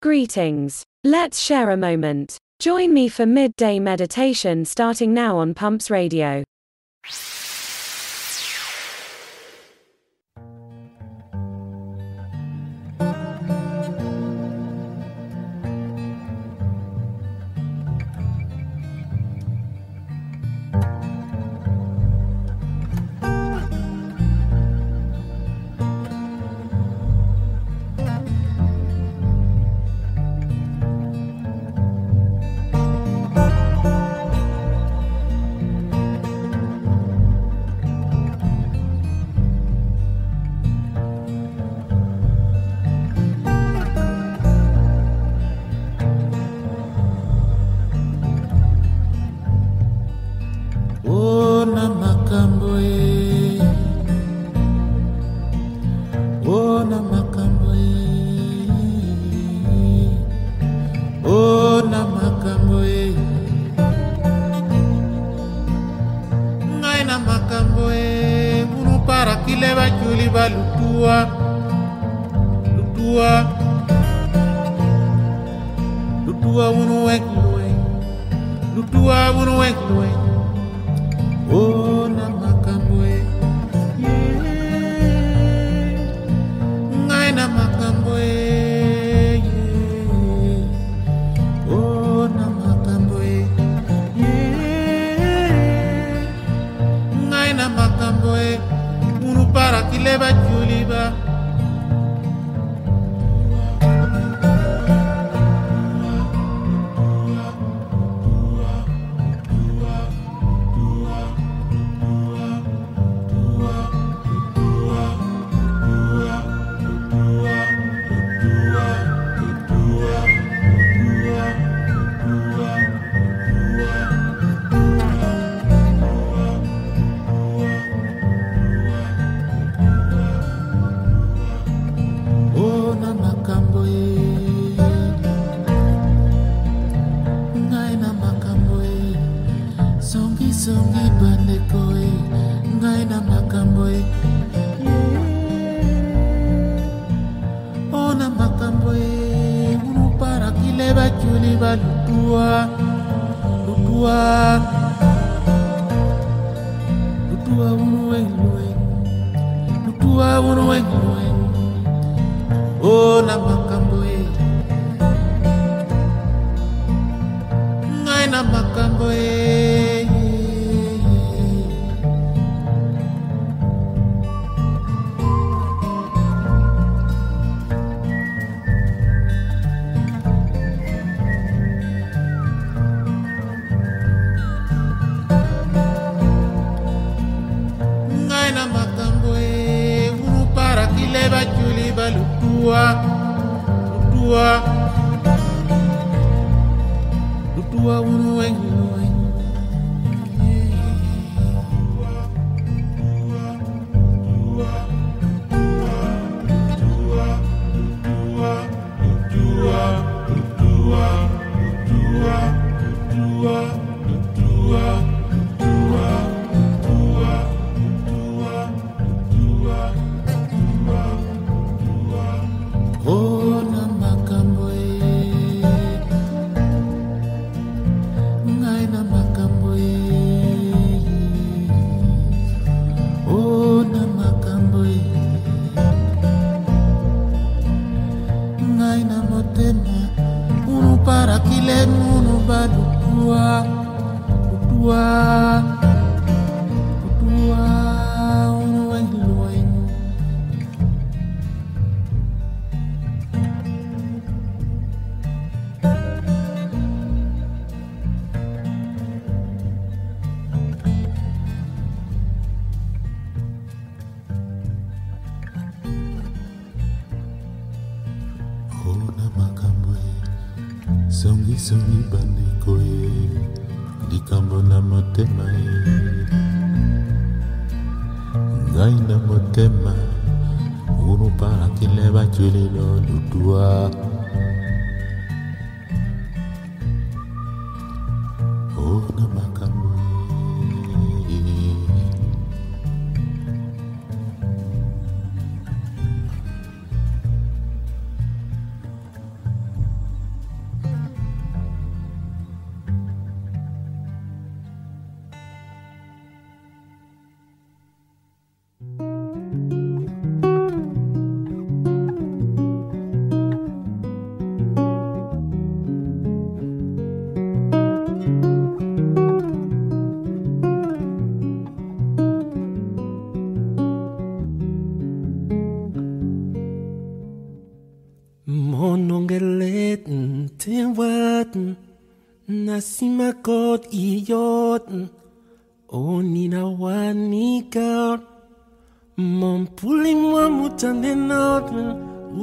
Greetings. Let's share a moment. Join me for midday meditation starting now on Pumps Radio.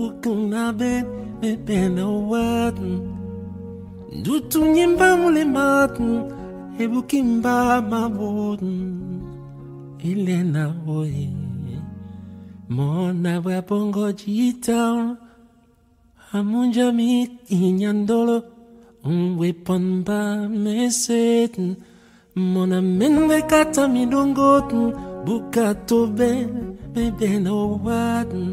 Ukuna ben me bena waten dutu nyimba mule maten ebukimba maboten ilena oye mona wabongo jitown amunja mi inyandolo un weapon ba meseten mona menwe kata mi dongoten bukato be be ben owaten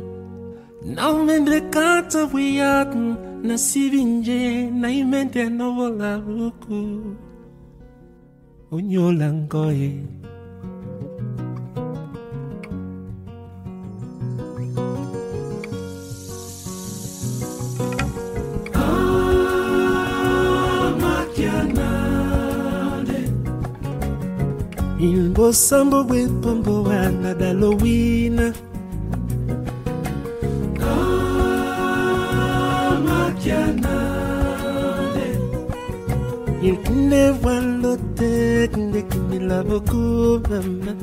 now mende kata wiyaten na sivinje na imente no vola ruku unyolangoye Ilbo sambo with pombo wana dalowina Il ne voit l'hôtel qui la beaucoup mama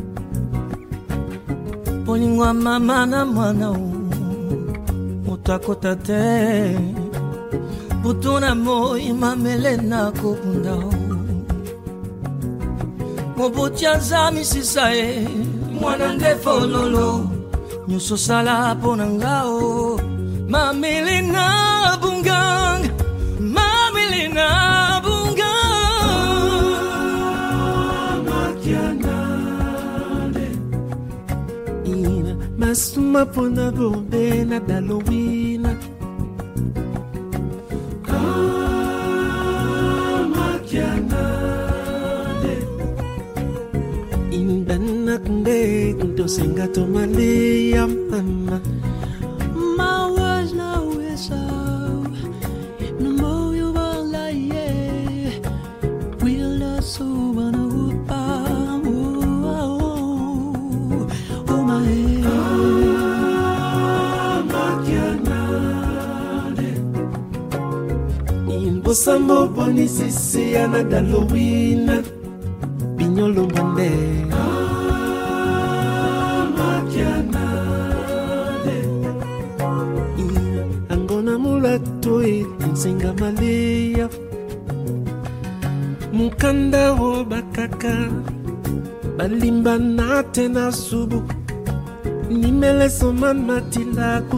olingwa mama na mwana o moto te. Butu na moi mamele na kobunda o moboti aza misisa ye mwana nde fololo nyonso sala mpo na nga o mamele na bunganga. Masuma pona bombe na dalowina ntosenga tomalia mama My words now is. No more you are like We'll not so on a whoop. Um, oh, my inbosambo boni sisi ya na cintaku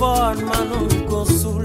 lañu defoon manuñ ko sul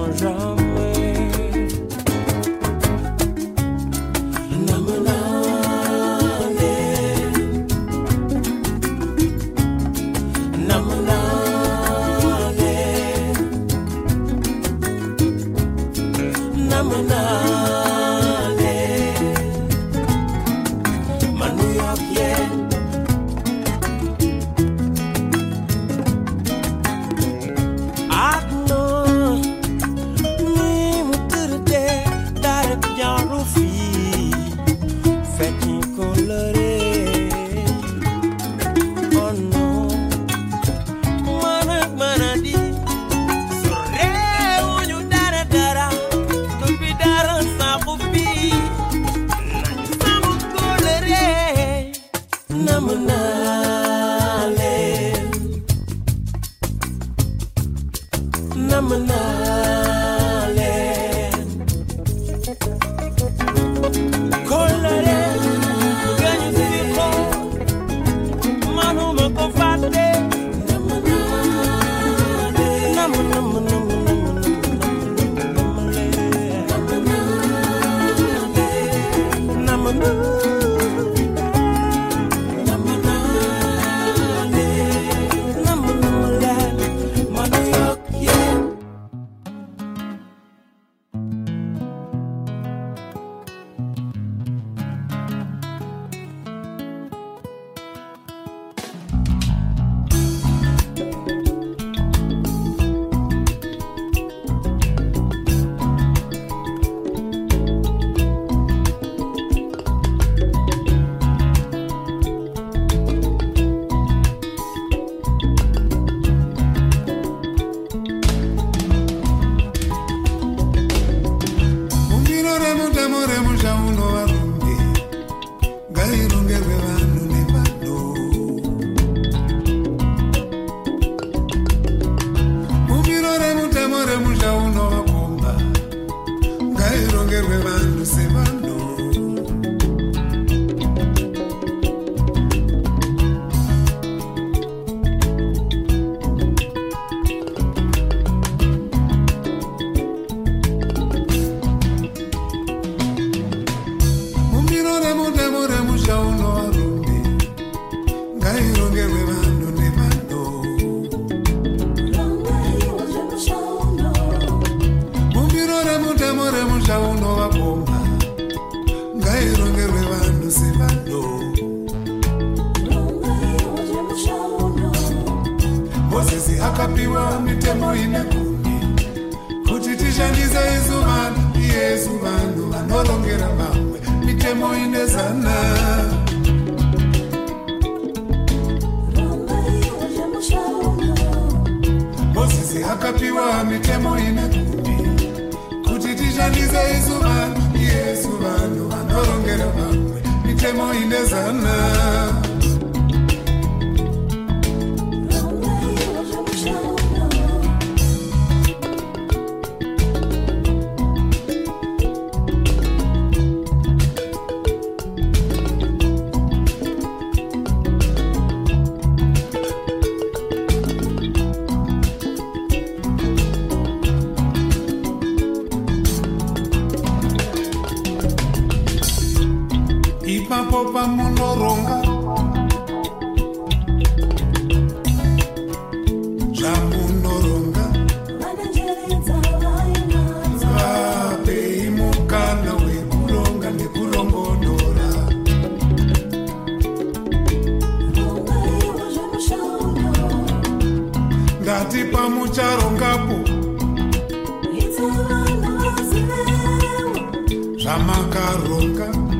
Amaca roca.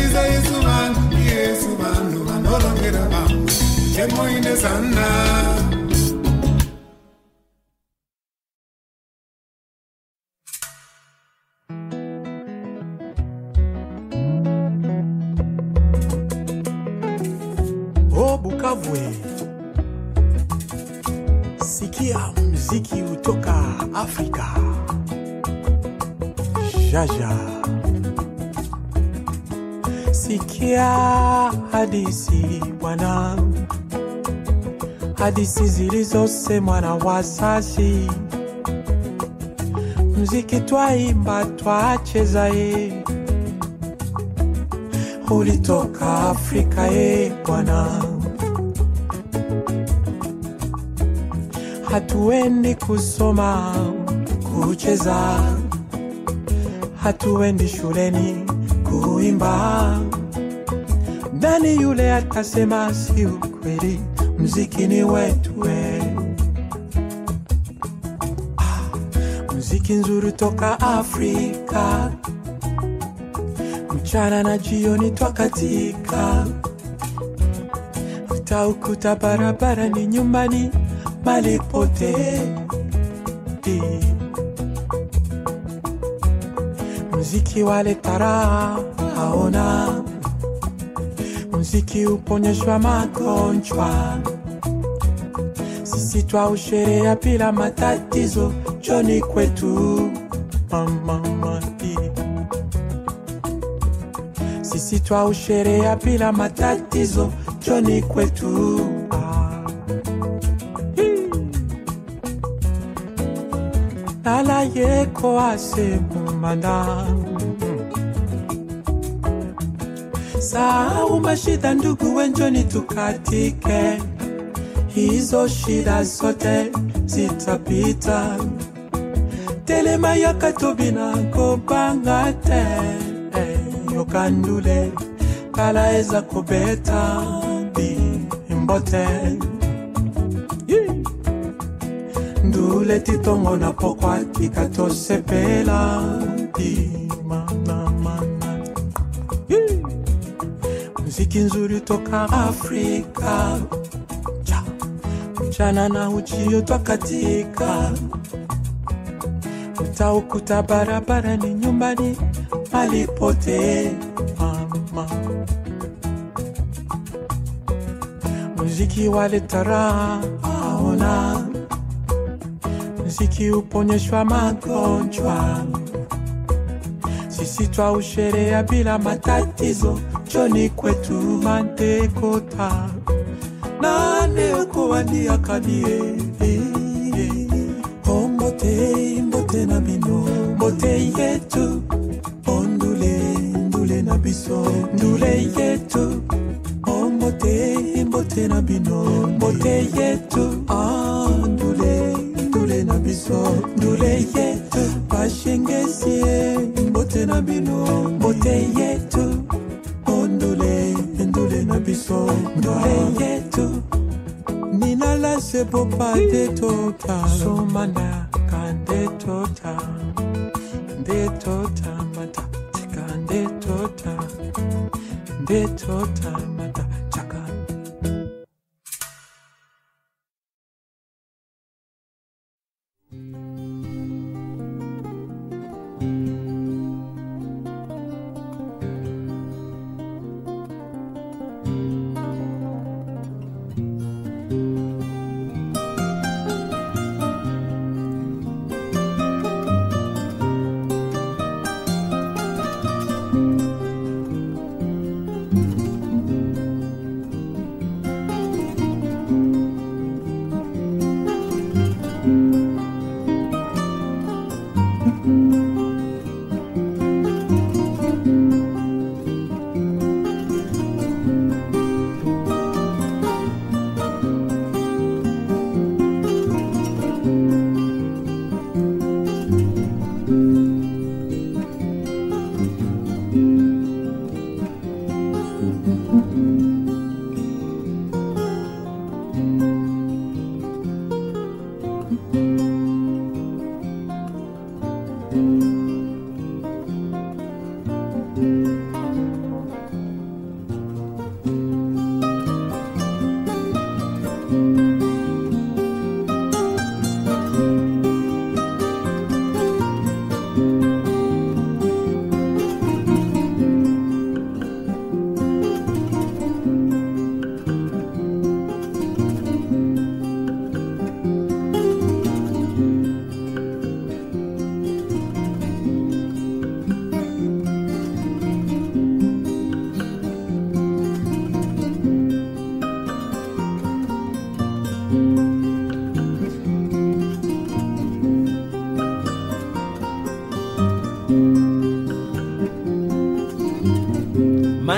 Tishandise yesu vanhu yesu O sikia mziki utoka Afrika. Jaja, sikia hadisi bwana, hadisi zilizosemwa na wazazi. Mziki twaimba twacheza ye, ulitoka Afrika ye bwana. hatuendi kusoma kucheza, hatuendi shuleni kuimba. Nani yule atasema si ukweli? Mziki ni wetu we. Ah, mziki nzuri toka Afrika, mchana na jioni twakatika. Utaukuta barabara ni nyumbani malipote mziki wale muziki aona muziki uponyeshwa magonjwa. Sisi twausherea bila matatizo joni kwetu. Mama sisi twausherea bila matatizo joni kwetu. Ah. Nala yeko asemumanda sahau mashida ndugu wenjoni tukatike hizo shida zote zitapita. Telema kobanga te. Eh, yokandule kalaeza kobeta bimbote yeah. ndule titongo na pokwa tikatosepela dimanamana muziki nzuri toka afrika. Cha. Mchana na ujio twakatika. Utaukuta barabara ni nyumbani alipote mama. Muziki waleta raha aona muziki uponyeshwa magonjwa. Sisi twausherea bila matatizo joni kwetu mandekota naneokowandiakanie ombote mbote na bino mbote yetu. Ondule ndule na biso ndule yetu. Ombote mbote na bino mbote yetu. Ah, ndule ndule na biso ndule yetu. Bashengesie mbote na bino ninala sepopa de tota. Somanda kande tota. Nde tota mata tika nde tota nde tota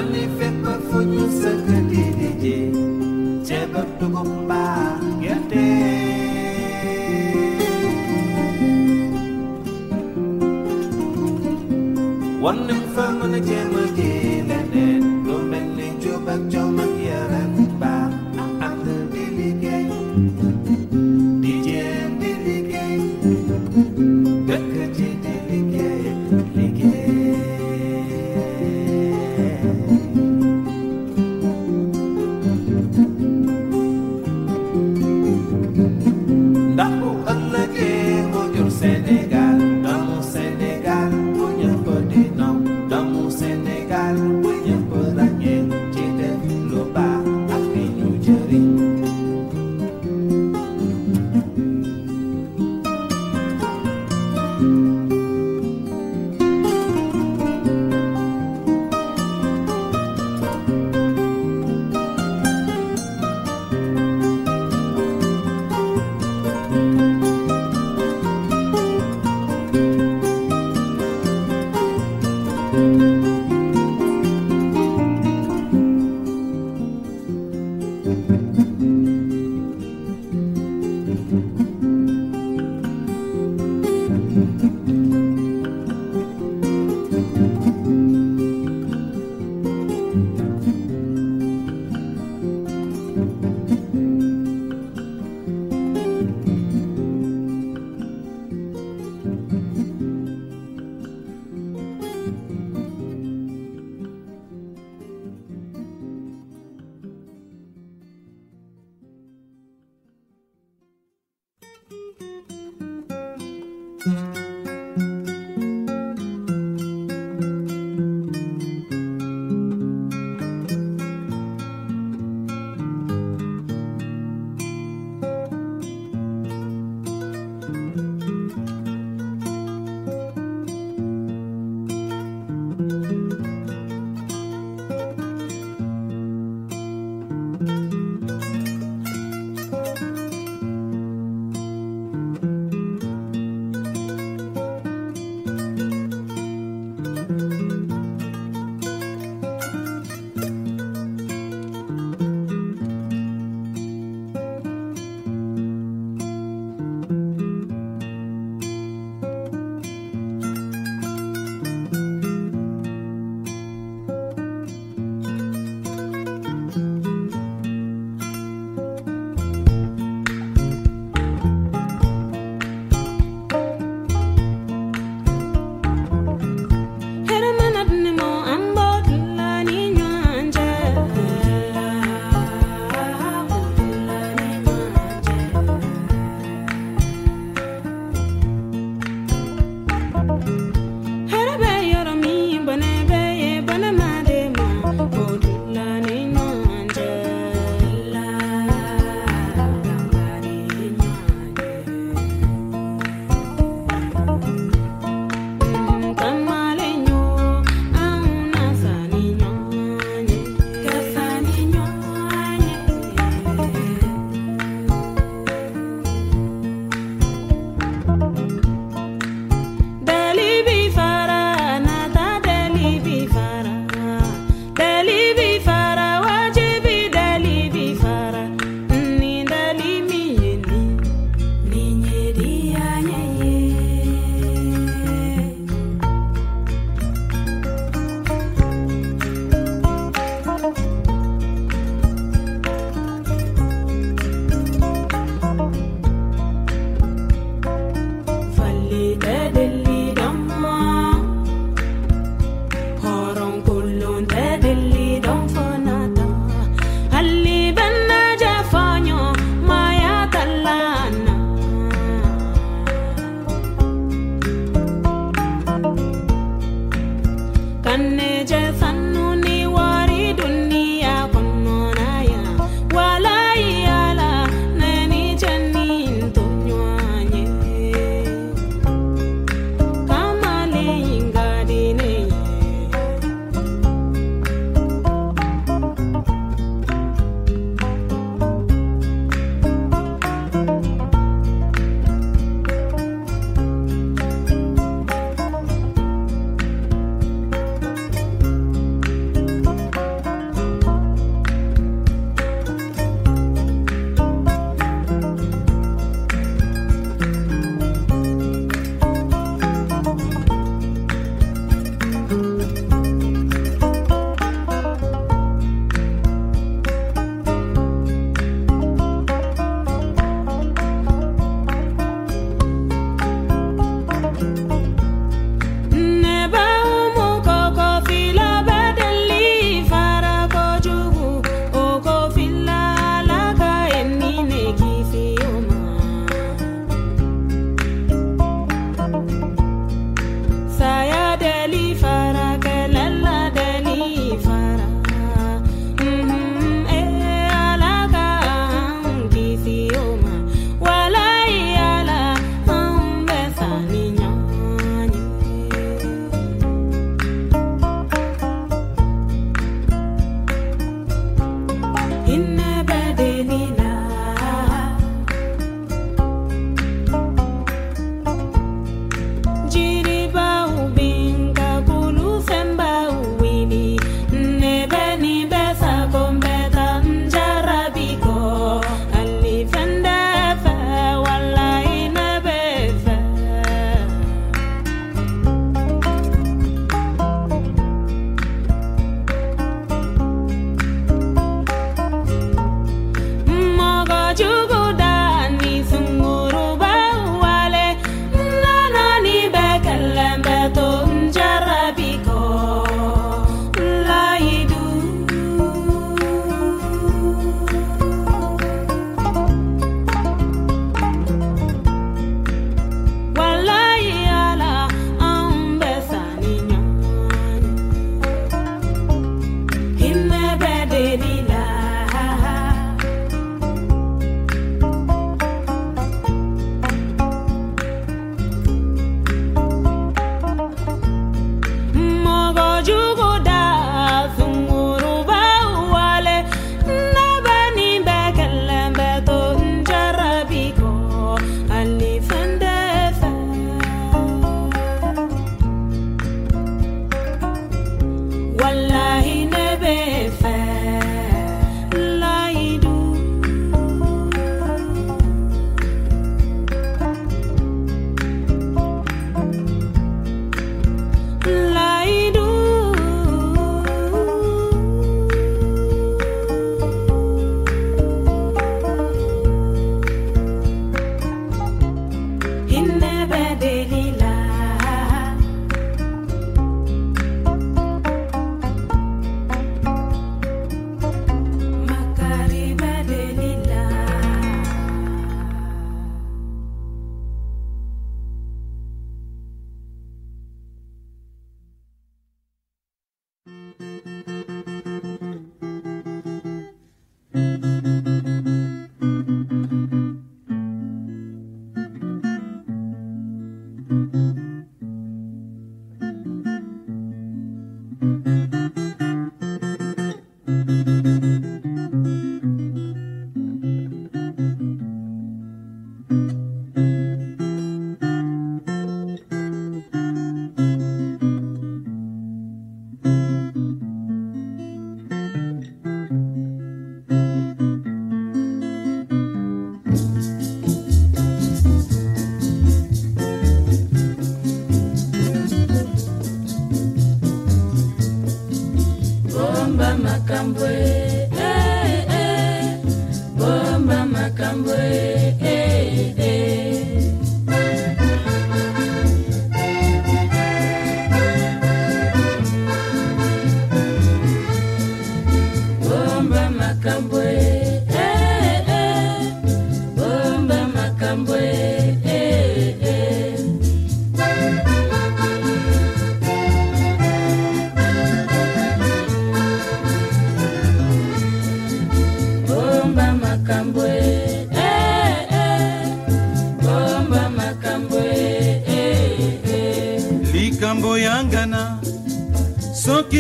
mani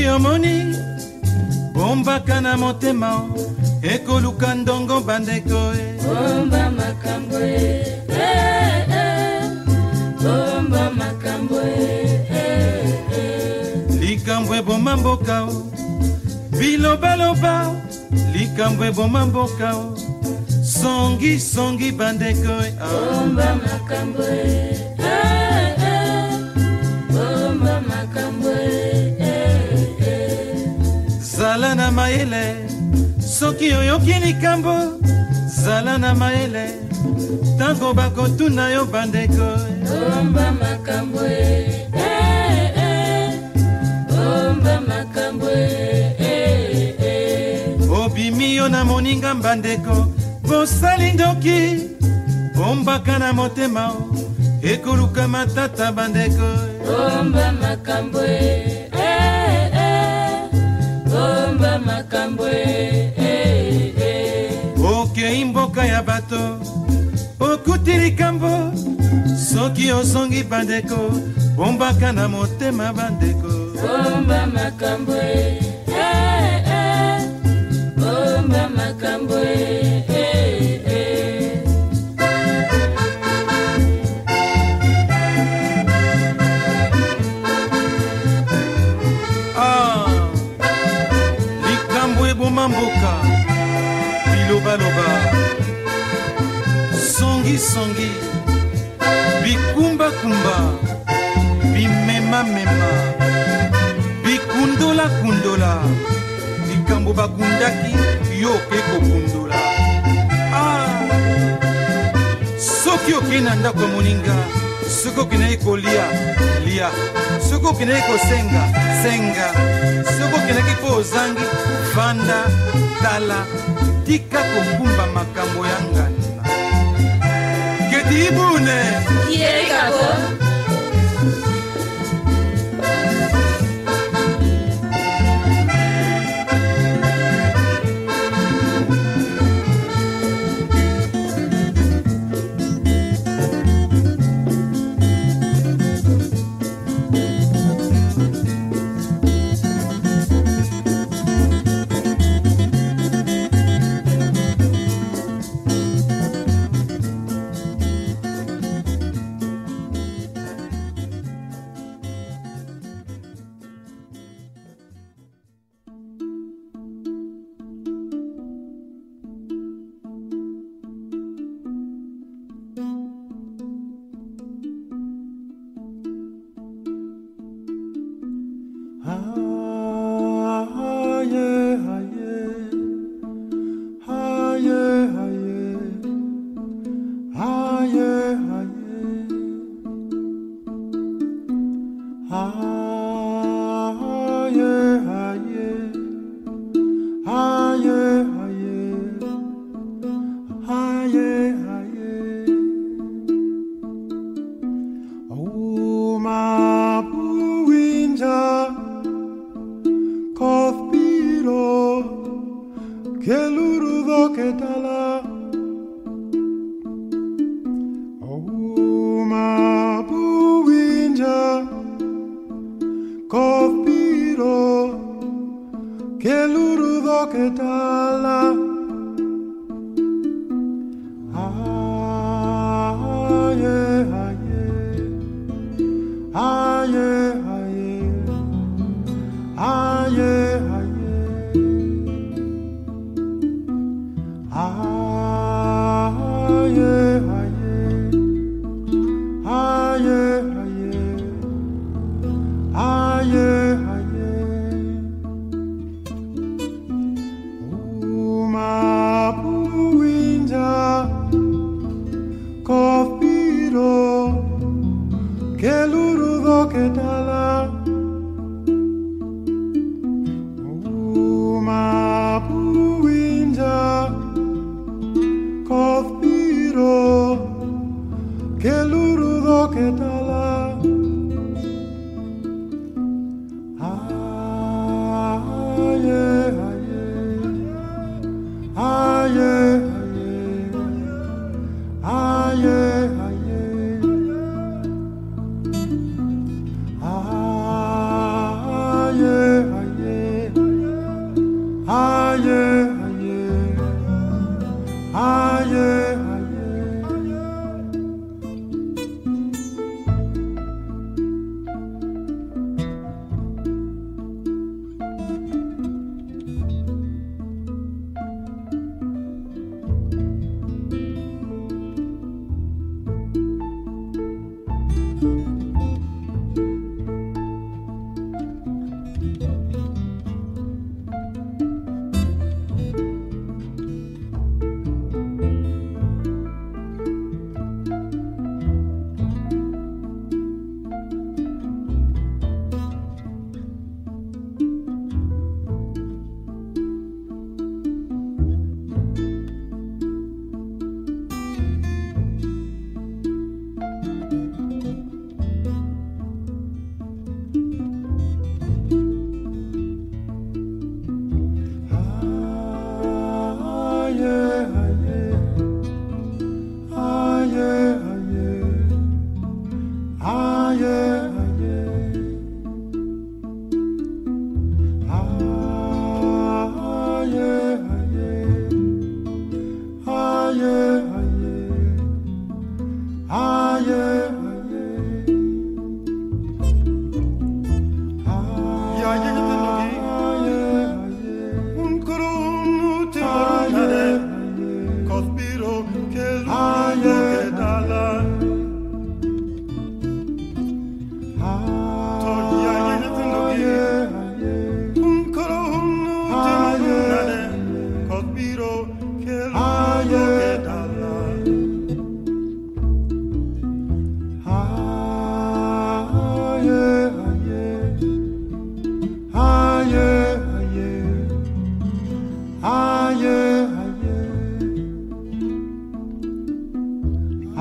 soki omoni bombaka na motema ekoluka ndongo bandeko e. Bomba makambwe eh, eh. bomba makambwe eh, eh. likambo eboma mboka o. Bilobaloba likambo eboma mboka o. Songisongi bandeko e. Bomba makambwe eh, mayele. Soki oyoki likambo zala na mayele. Ntango bakotuna yo bandeko. E bomba makambwe eh, eh. bomba makambwe eh, eh. obimi yo na moninga mbandeko. Bosali ndoki bombaka na motema ekoluka matata bandeko. Bomba makambwe eh, mboka ya bato okuti likambo soki ozongi bandeko bombaka na motema bandeko bomba makambwe eh, eh. bomba makambwe eh, eh. ah likambo eboma mboka bilobaloba songisongi bikumbakumba bimemamema bikundola-kundola likambo bakundaki yo oke kokundola ah! Soki okei na ndako ya moninga soki okendaki kolia lia. Soki okendaki kosenga senga. Soki okendaki mpo ozangi vanda tala tika kokumba makambo ya ngana keti ibune yekabo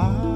Minha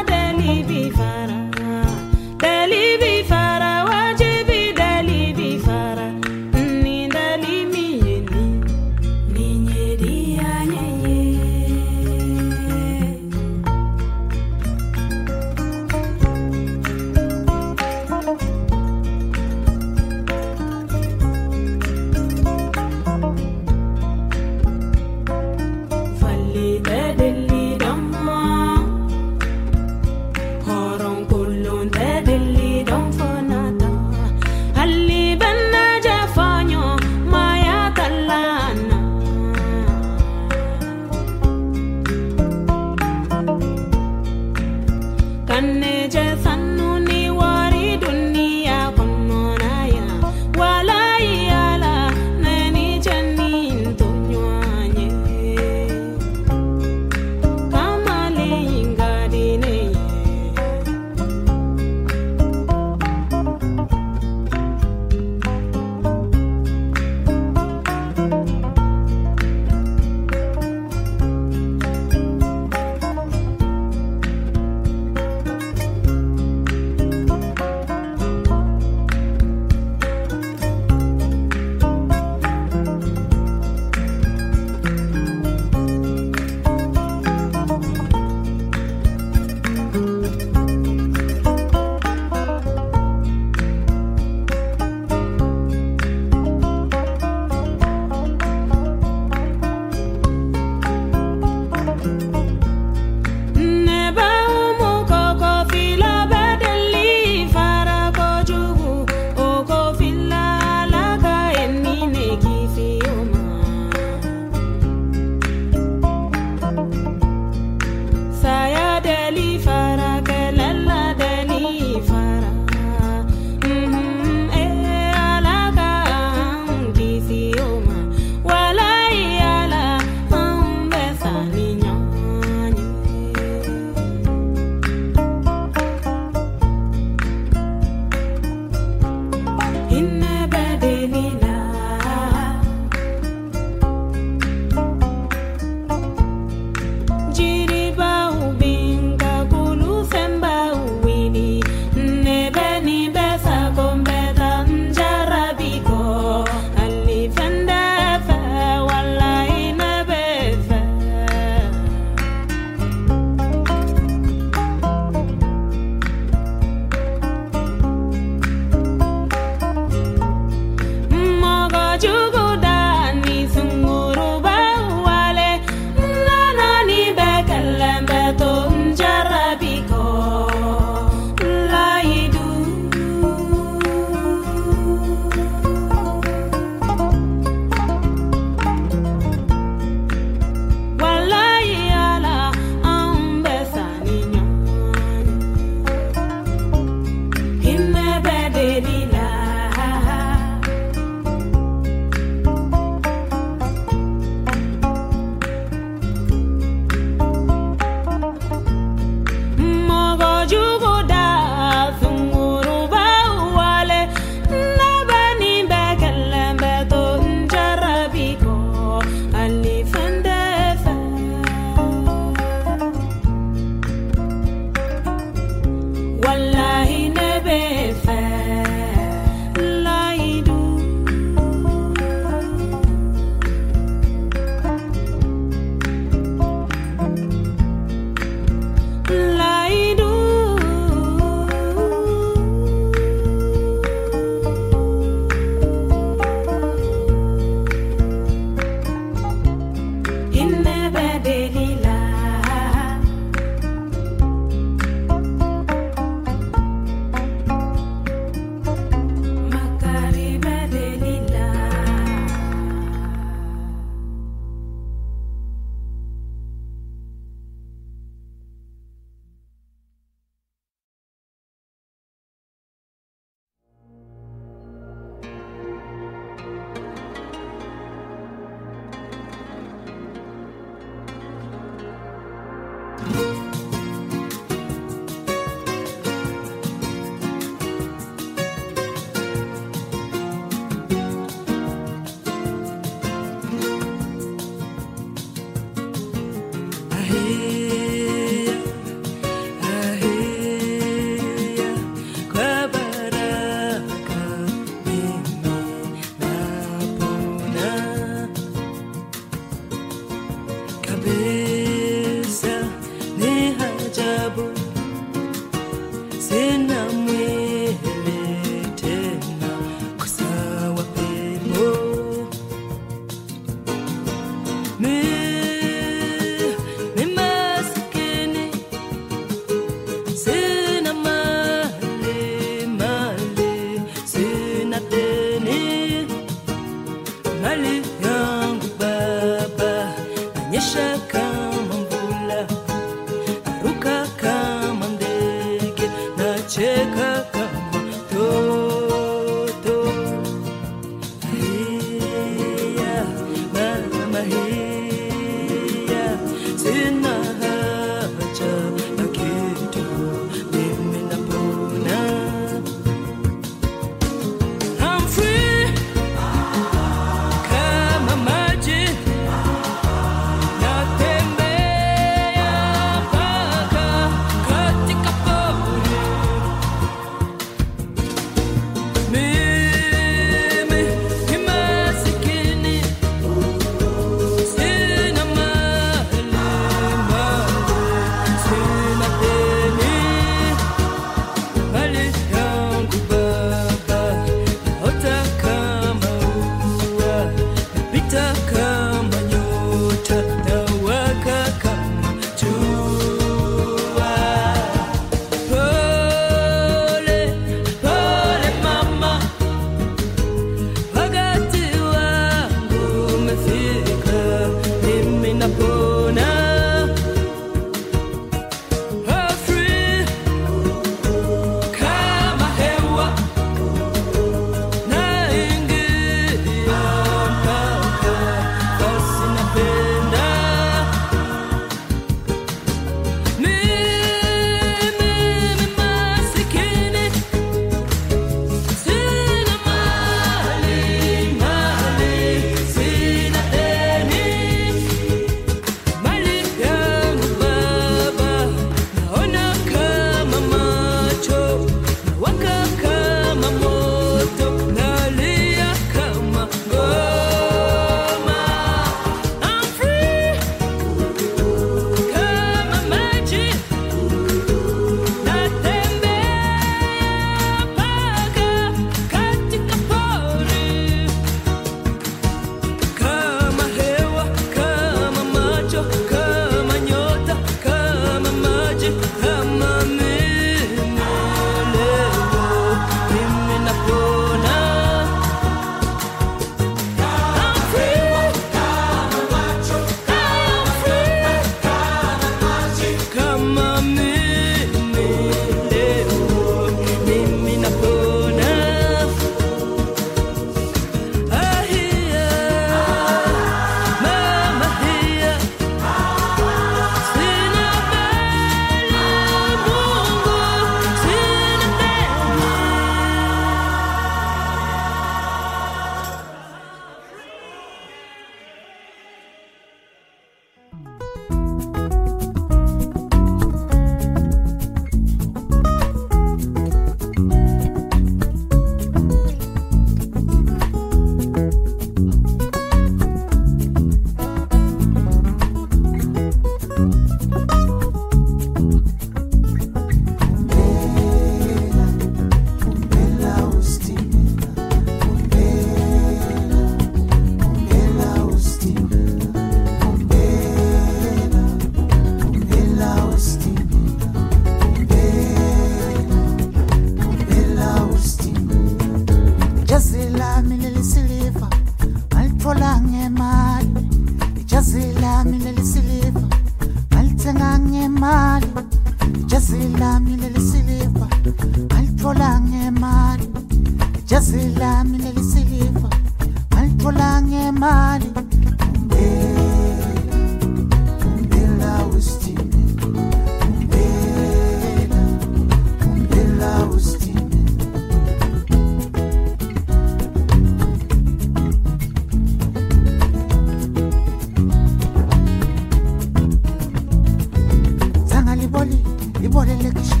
for election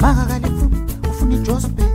banga kalifuni ufuna ijospel